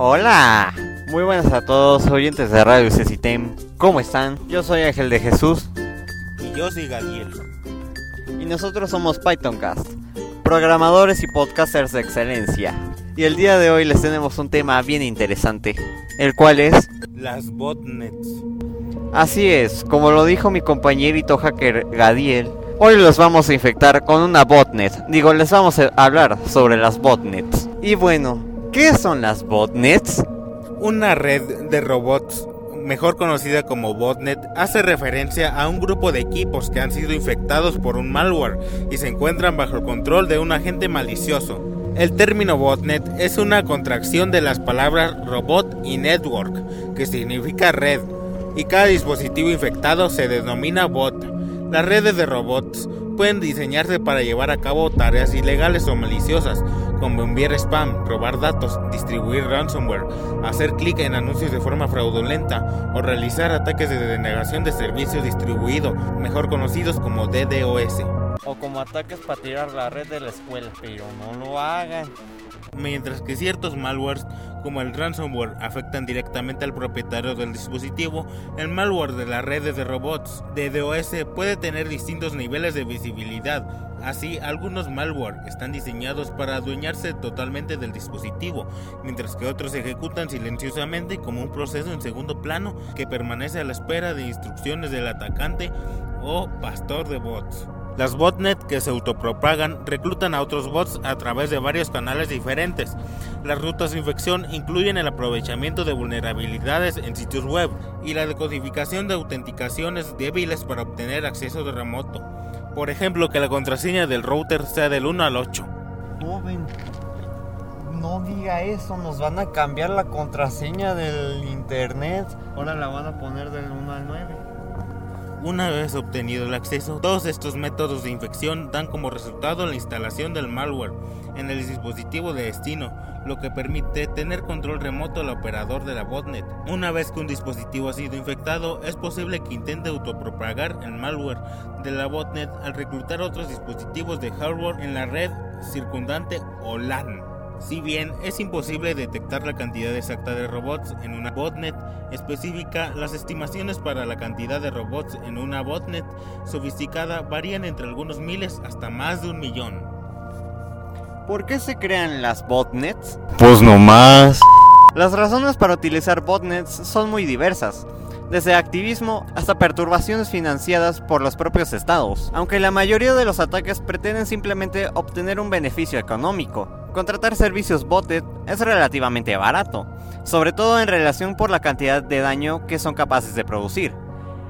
Hola, muy buenas a todos, oyentes de Radio Cecitem. ¿Cómo están? Yo soy Ángel de Jesús. Y yo soy Gadiel. Y nosotros somos PythonCast, programadores y podcasters de excelencia. Y el día de hoy les tenemos un tema bien interesante, el cual es... Las botnets. Así es, como lo dijo mi compañerito hacker Gadiel, hoy los vamos a infectar con una botnet. Digo, les vamos a hablar sobre las botnets. Y bueno, ¿qué son las botnets? Una red de robots, mejor conocida como botnet, hace referencia a un grupo de equipos que han sido infectados por un malware y se encuentran bajo el control de un agente malicioso. El término botnet es una contracción de las palabras robot y network, que significa red, y cada dispositivo infectado se denomina bot. Las redes de robots pueden diseñarse para llevar a cabo tareas ilegales o maliciosas, como enviar spam, robar datos, distribuir ransomware, hacer clic en anuncios de forma fraudulenta o realizar ataques de denegación de servicio distribuido, mejor conocidos como DDoS. O como ataques para tirar la red de la escuela, pero no lo hagan. Mientras que ciertos malwares como el ransomware afectan directamente al propietario del dispositivo, el malware de las redes de robots DDoS puede tener distintos niveles de visibilidad. Así, algunos malware están diseñados para adueñarse totalmente del dispositivo, mientras que otros se ejecutan silenciosamente como un proceso en segundo plano que permanece a la espera de instrucciones del atacante o pastor de bots. Las botnet que se autopropagan reclutan a otros bots a través de varios canales diferentes. Las rutas de infección incluyen el aprovechamiento de vulnerabilidades en sitios web y la decodificación de autenticaciones débiles para obtener acceso de remoto. Por ejemplo, que la contraseña del router sea del 1 al 8. Joven, no diga eso, nos van a cambiar la contraseña del internet. Ahora la van a poner del 1 al 9. Una vez obtenido el acceso, todos estos métodos de infección dan como resultado la instalación del malware en el dispositivo de destino, lo que permite tener control remoto al operador de la botnet. Una vez que un dispositivo ha sido infectado, es posible que intente autopropagar el malware de la botnet al reclutar otros dispositivos de hardware en la red circundante o LAN. Si bien es imposible detectar la cantidad exacta de robots en una botnet específica, las estimaciones para la cantidad de robots en una botnet sofisticada varían entre algunos miles hasta más de un millón. ¿Por qué se crean las botnets? Pues no más. Las razones para utilizar botnets son muy diversas desde activismo hasta perturbaciones financiadas por los propios estados, aunque la mayoría de los ataques pretenden simplemente obtener un beneficio económico. Contratar servicios botnet es relativamente barato, sobre todo en relación por la cantidad de daño que son capaces de producir.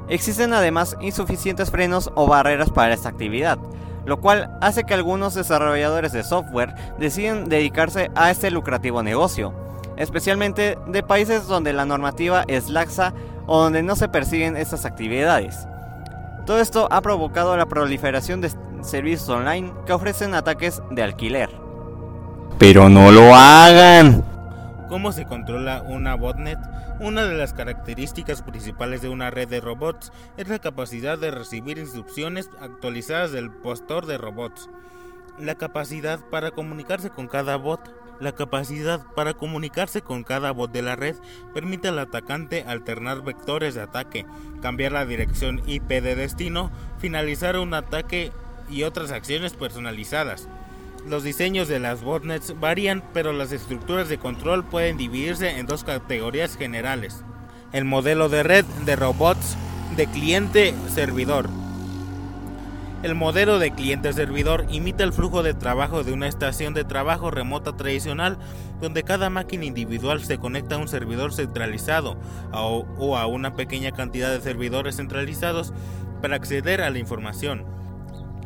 Existen además insuficientes frenos o barreras para esta actividad, lo cual hace que algunos desarrolladores de software deciden dedicarse a este lucrativo negocio, especialmente de países donde la normativa es laxa o donde no se persiguen estas actividades. Todo esto ha provocado la proliferación de servicios online que ofrecen ataques de alquiler. Pero no lo hagan. ¿Cómo se controla una botnet? Una de las características principales de una red de robots es la capacidad de recibir instrucciones actualizadas del postor de robots. La capacidad para comunicarse con cada bot la capacidad para comunicarse con cada bot de la red permite al atacante alternar vectores de ataque, cambiar la dirección IP de destino, finalizar un ataque y otras acciones personalizadas. Los diseños de las botnets varían, pero las estructuras de control pueden dividirse en dos categorías generales. El modelo de red de robots de cliente-servidor el modelo de cliente-servidor imita el flujo de trabajo de una estación de trabajo remota tradicional, donde cada máquina individual se conecta a un servidor centralizado o, a una pequeña cantidad de servidores centralizados para acceder a la información.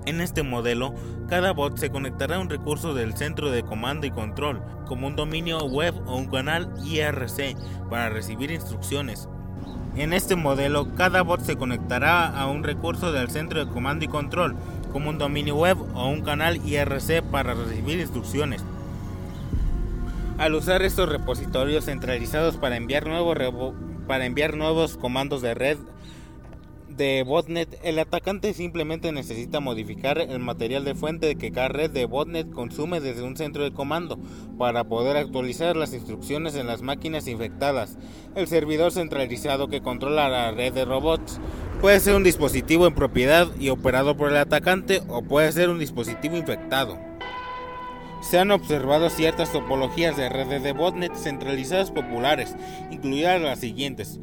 En este modelo, cada bot se conectará a un recurso del centro de comando y control, como un dominio web o un canal IRC, para recibir instrucciones. En este modelo, cada bot se conectará a un recurso del centro de comando y control, como un dominio web o un canal IRC para recibir instrucciones. Al usar estos repositorios centralizados para enviar, nuevos para enviar nuevos comandos de red de botnet, el atacante simplemente necesita modificar el material de fuente que cada red de botnet consume desde un centro de comando para poder actualizar las instrucciones en las máquinas infectadas. El servidor centralizado que controla la red de robots puede ser un dispositivo en propiedad y operado por el atacante o puede ser un dispositivo infectado. Se han observado ciertas topologías de redes de botnet centralizadas populares, incluidas las siguientes: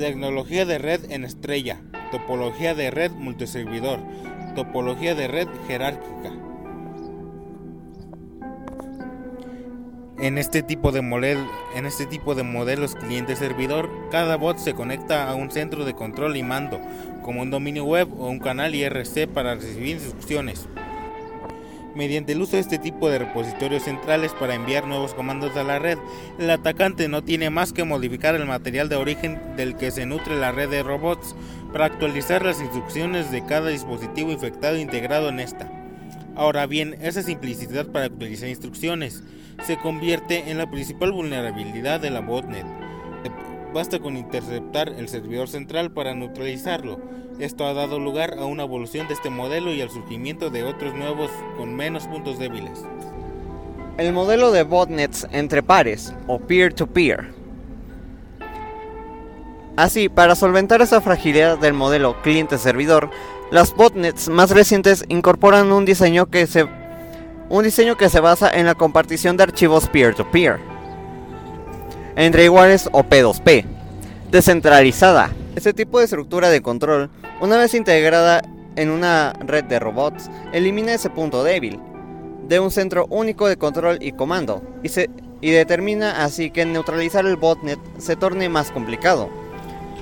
tecnología de red en estrella, topología de red multiservidor, topología de red jerárquica. En este tipo de en este tipo de modelos cliente-servidor, cada bot se conecta a un centro de control y mando, como un dominio web o un canal IRC para recibir instrucciones. Mediante el uso de este tipo de repositorios centrales para enviar nuevos comandos a la red, el atacante no tiene más que modificar el material de origen del que se nutre la red de robots para actualizar las instrucciones de cada dispositivo infectado integrado en esta. Ahora bien, esa simplicidad para actualizar instrucciones se convierte en la principal vulnerabilidad de la botnet. Basta con interceptar el servidor central para neutralizarlo. Esto ha dado lugar a una evolución de este modelo y al surgimiento de otros nuevos con menos puntos débiles. El modelo de botnets entre pares o peer-to-peer. Así, para solventar esa fragilidad del modelo cliente-servidor, las botnets más recientes incorporan un diseño que se un diseño que se basa en la compartición de archivos peer-to-peer entre iguales o P2P, descentralizada. Este tipo de estructura de control, una vez integrada en una red de robots, elimina ese punto débil de un centro único de control y comando y, se, y determina así que neutralizar el botnet se torne más complicado.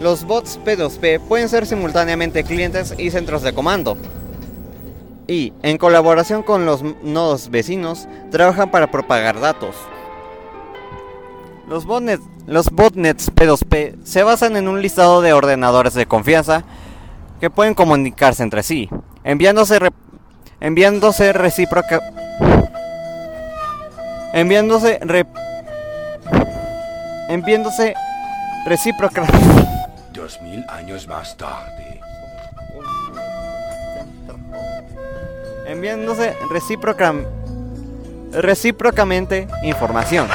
Los bots P2P pueden ser simultáneamente clientes y centros de comando. Y, en colaboración con los nodos vecinos, trabajan para propagar datos. Los botnets, los botnets P2P se basan en un listado de ordenadores de confianza que pueden comunicarse entre sí, enviándose, enviándose recíproca enviándose enviándose recíproca. Dos mil años más tarde. Enviándose recíproca recíprocamente información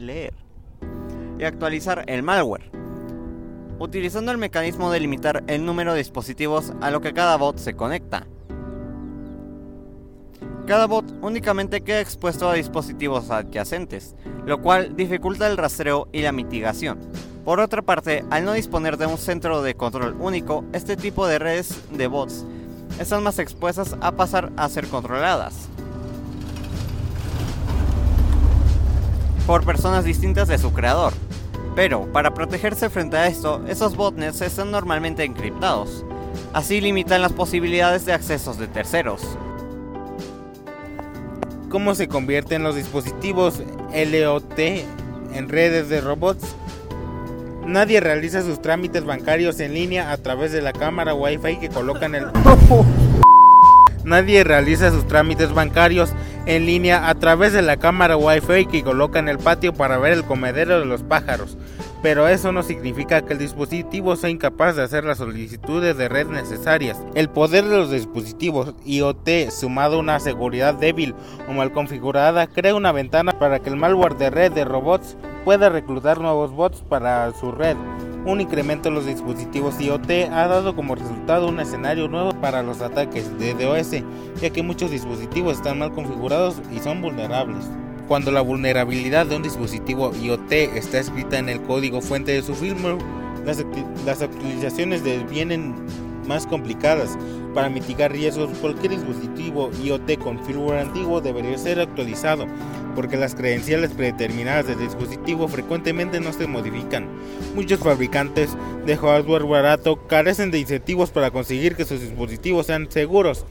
leer y actualizar el malware, utilizando el mecanismo de limitar el número de dispositivos a lo que cada bot se conecta. Cada bot únicamente queda expuesto a dispositivos adyacentes, lo cual dificulta el rastreo y la mitigación. Por otra parte, al no disponer de un centro de control único, este tipo de redes de bots están más expuestas a pasar a ser controladas. por personas distintas de su creador. Pero, para protegerse frente a esto, esos botnets están normalmente encriptados. Así limitan las posibilidades de accesos de terceros. ¿Cómo se convierten los dispositivos LOT en redes de robots? Nadie realiza sus trámites bancarios en línea a través de la cámara Wi-Fi que colocan el... Nadie realiza sus trámites bancarios en línea a través de la cámara Wi-Fi que coloca en el patio para ver el comedero de los pájaros, pero eso no significa que el dispositivo sea incapaz de hacer las solicitudes de red necesarias. El poder de los dispositivos IoT sumado a una seguridad débil o mal configurada crea una ventana para que el malware de red de robots pueda reclutar nuevos bots para su red. Un incremento en los dispositivos IoT ha dado como resultado un escenario nuevo para los ataques de DOS, ya que muchos dispositivos están mal configurados y son vulnerables. Cuando la vulnerabilidad de un dispositivo IoT está escrita en el código fuente de su firmware, las, las actualizaciones devienen más complicadas. Para mitigar riesgos, cualquier dispositivo IoT con firmware antiguo debería ser actualizado, porque las credenciales predeterminadas del dispositivo frecuentemente no se modifican. Muchos fabricantes de hardware barato carecen de incentivos para conseguir que sus dispositivos sean seguros,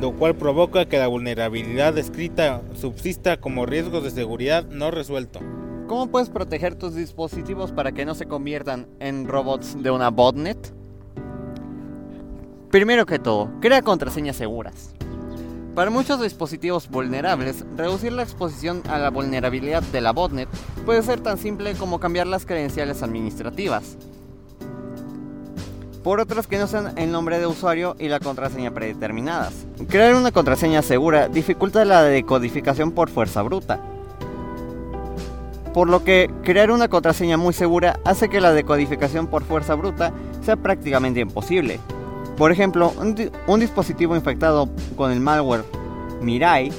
lo cual provoca que la vulnerabilidad descrita subsista como riesgos de seguridad no resuelto. ¿Cómo puedes proteger tus dispositivos para que no se conviertan en robots de una botnet? Primero que todo, crea contraseñas seguras. Para muchos dispositivos vulnerables, reducir la exposición a la vulnerabilidad de la botnet puede ser tan simple como cambiar las credenciales administrativas por otras que no sean el nombre de usuario y la contraseña predeterminadas. Crear una contraseña segura dificulta la decodificación por fuerza bruta, por lo que crear una contraseña muy segura hace que la decodificación por fuerza bruta sea prácticamente imposible. Por ejemplo, un, dispositivo infectado con el malware Mirai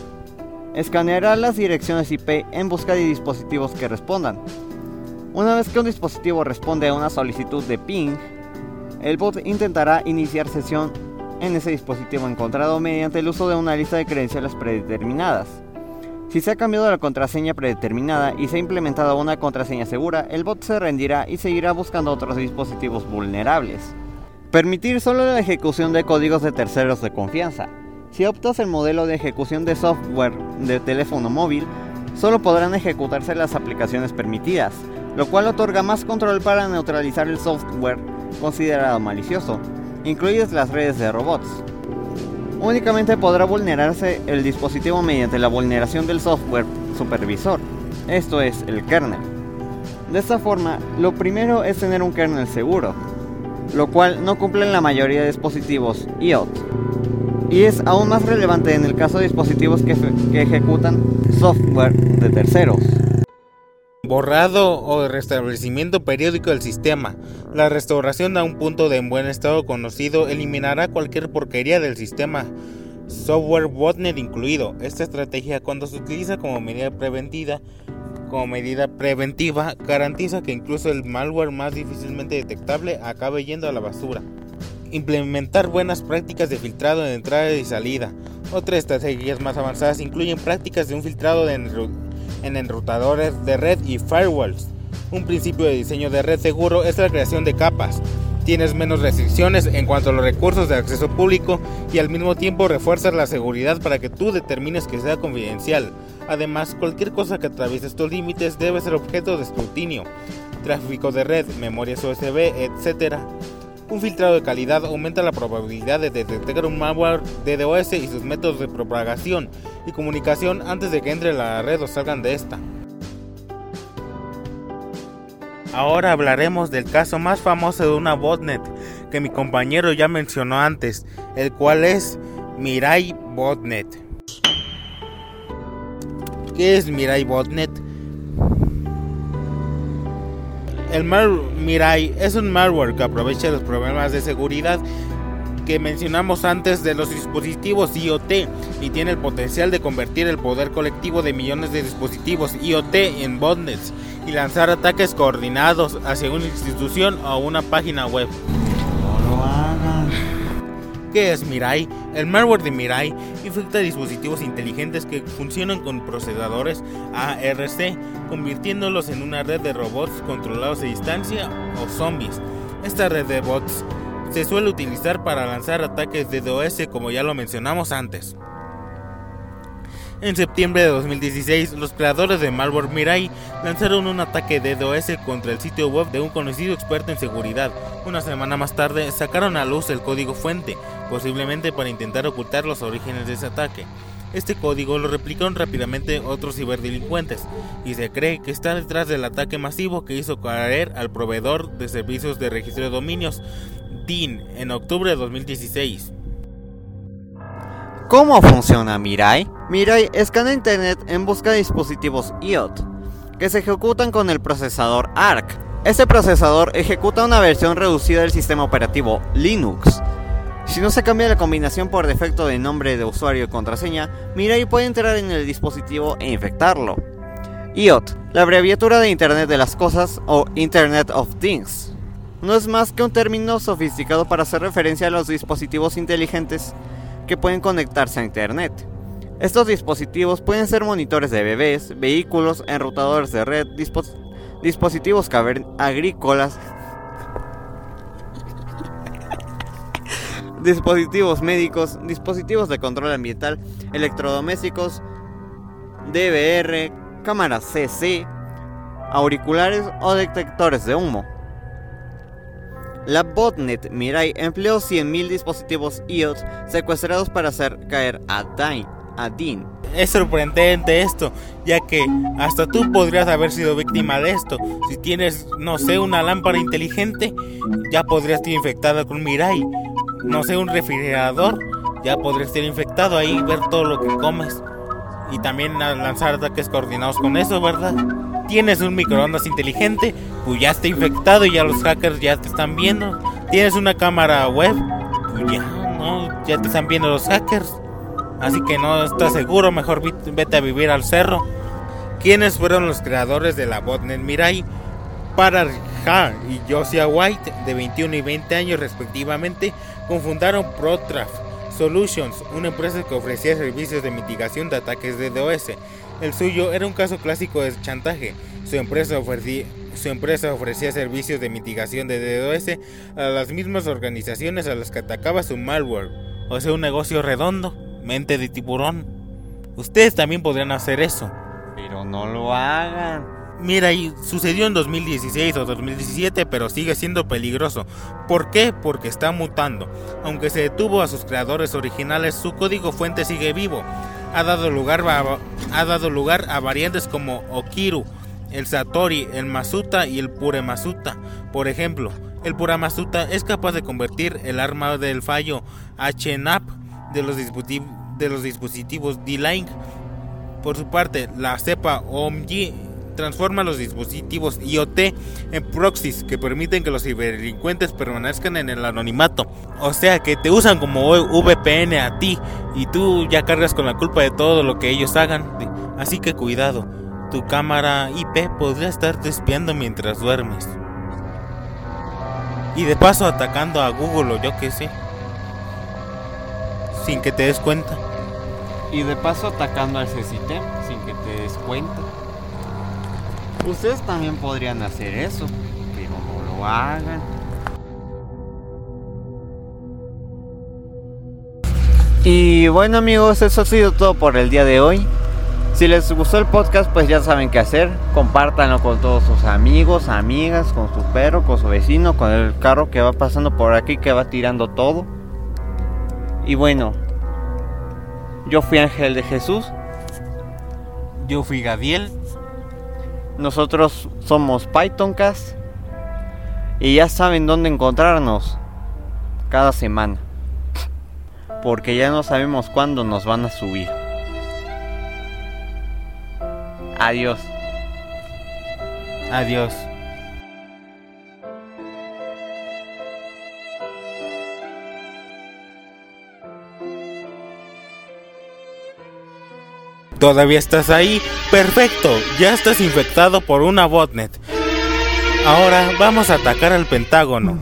escaneará las direcciones IP en busca de dispositivos que respondan. Una vez que un dispositivo responde a una solicitud de ping, el bot intentará iniciar sesión en ese dispositivo encontrado mediante el uso de una lista de credenciales predeterminadas. Si se ha cambiado la contraseña predeterminada y se ha implementado una contraseña segura, el bot se rendirá y seguirá buscando otros dispositivos vulnerables. Permitir solo la ejecución de códigos de terceros de confianza. Si optas el modelo de ejecución de software de teléfono móvil, solo podrán ejecutarse las aplicaciones permitidas, lo cual otorga más control para neutralizar el software considerado malicioso, incluidas las redes de robots. Únicamente podrá vulnerarse el dispositivo mediante la vulneración del software supervisor, esto es, el kernel. De esta forma, lo primero es tener un kernel seguro, lo cual no cumple en la mayoría de dispositivos IoT. Y es aún más relevante en el caso de dispositivos que, ejecutan software de terceros borrado o restablecimiento periódico del sistema. La restauración a un punto de buen estado conocido eliminará cualquier porquería del sistema, software botnet incluido. Esta estrategia cuando se utiliza como medida preventiva, como medida preventiva, garantiza que incluso el malware más difícilmente detectable acabe yendo a la basura. Implementar buenas prácticas de filtrado de entrada y salida. Otras estrategias más avanzadas incluyen prácticas de un filtrado en enrutadores de red y firewalls. Un principio de diseño de red seguro es la creación de capas. Tienes menos restricciones en cuanto a los recursos de acceso público y al mismo tiempo refuerzas la seguridad para que tú determines que sea confidencial. Además, cualquier cosa que atraviese estos límites debe ser objeto de escrutinio. Tráfico de red, memorias USB, etc. Un filtrado de calidad aumenta la probabilidad de detectar un malware DDoS y sus métodos de propagación y comunicación antes de que entre la red o salgan de esta. Ahora hablaremos del caso más famoso de una botnet que mi compañero ya mencionó antes, el cual es Mirai Botnet. ¿Qué es Mirai Botnet? El Mirai es un malware que aprovecha los problemas de seguridad que mencionamos antes de los dispositivos IoT y tiene el potencial de convertir el poder colectivo de millones de dispositivos IoT en botnets y lanzar ataques coordinados hacia una institución o una página web. ¿Qué es Mirai? El malware de Mirai infecta dispositivos inteligentes que funcionan con procesadores ARC, convirtiéndolos en una red de robots controlados a distancia o zombies. Esta red de bots se suele utilizar para lanzar ataques de DOS como ya lo mencionamos antes. En septiembre de 2016, los creadores de malware Mirai lanzaron un ataque de DOS contra el sitio web de un conocido experto en seguridad. Una semana más tarde, sacaron a luz el código fuente, posiblemente para intentar ocultar los orígenes de ese ataque. Este código lo replicaron rápidamente otros ciberdelincuentes y se cree que está detrás del ataque masivo que hizo caer al proveedor de servicios de registro de dominios, DIN, en octubre de 2016. ¿Cómo funciona Mirai? Mirai escanea Internet en busca de dispositivos IoT, que se ejecutan con el procesador ARC. Este procesador ejecuta una versión reducida del sistema operativo Linux. Si no se cambia la combinación por defecto de nombre de usuario y contraseña, Mirai puede entrar en el dispositivo e infectarlo. IoT, la abreviatura de Internet de las Cosas o Internet of Things, no es más que un término sofisticado para hacer referencia a los dispositivos inteligentes que pueden conectarse a Internet. Estos dispositivos pueden ser monitores de bebés, vehículos, enrutadores de red, dispositivos agrícolas, dispositivos médicos, dispositivos de control ambiental, electrodomésticos, DVR, cámaras CC, auriculares o detectores de humo. La botnet Mirai empleó 100.000 dispositivos IOT secuestrados para hacer caer a, a Dean. Es sorprendente esto, ya que hasta tú podrías haber sido víctima de esto. Si tienes, no sé, una lámpara inteligente, ya podrías estar infectada con Mirai. No sé, un refrigerador, ya podrías estar infectado ahí, ver todo lo que comes. Y también lanzar ataques coordinados con eso, ¿verdad? Tienes un microondas inteligente, pues ya está infectado y ya los hackers ya te están viendo. Tienes una cámara web, pues ya, ¿no? Ya te están viendo los hackers. Así que no estás seguro, mejor vete a vivir al cerro. ¿Quiénes fueron los creadores de la botnet Mirai? Para Ha y Josiah White, de 21 y 20 años respectivamente, confundaron ProTraf Solutions, una empresa que ofrecía servicios de mitigación de ataques de DOS. El suyo era un caso clásico de chantaje. Su empresa ofrecía, su empresa ofrecía servicios de mitigación de DDoS a las mismas organizaciones a las que atacaba su malware. O sea, un negocio redondo, mente de tiburón. Ustedes también podrían hacer eso. Pero no lo hagan. Mira, y sucedió en 2016 o 2017, pero sigue siendo peligroso. ¿Por qué? Porque está mutando. Aunque se detuvo a sus creadores originales, su código fuente sigue vivo. Ha dado lugar a, ha dado lugar a variantes como Okiru, el Satori, el Masuta y el Pure Masuta. Por ejemplo, el Pura Masuta es capaz de convertir el arma del fallo HNAP de los, de los dispositivos D-Link. Por su parte, la cepa OMG transforma los dispositivos IoT en proxies que permiten que los ciberdelincuentes permanezcan en el anonimato. O sea que te usan como VPN a ti y tú ya cargas con la culpa de todo lo que ellos hagan. Así que cuidado, tu cámara IP podría estar espiando mientras duermes. Y de paso atacando a Google o yo qué sé. Sin que te des cuenta. Y de paso atacando al CCT sin que te des cuenta. Ustedes también podrían hacer eso, pero no lo hagan. Y bueno amigos, eso ha sido todo por el día de hoy. Si les gustó el podcast, pues ya saben qué hacer. Compártanlo con todos sus amigos, amigas, con su perro, con su vecino, con el carro que va pasando por aquí, que va tirando todo. Y bueno, yo fui Ángel de Jesús. Yo fui Gadiel. Nosotros somos PythonCast y ya saben dónde encontrarnos cada semana. Porque ya no sabemos cuándo nos van a subir. Adiós. Adiós. ¿Todavía estás ahí? Perfecto, ya estás infectado por una botnet. Ahora vamos a atacar al Pentágono.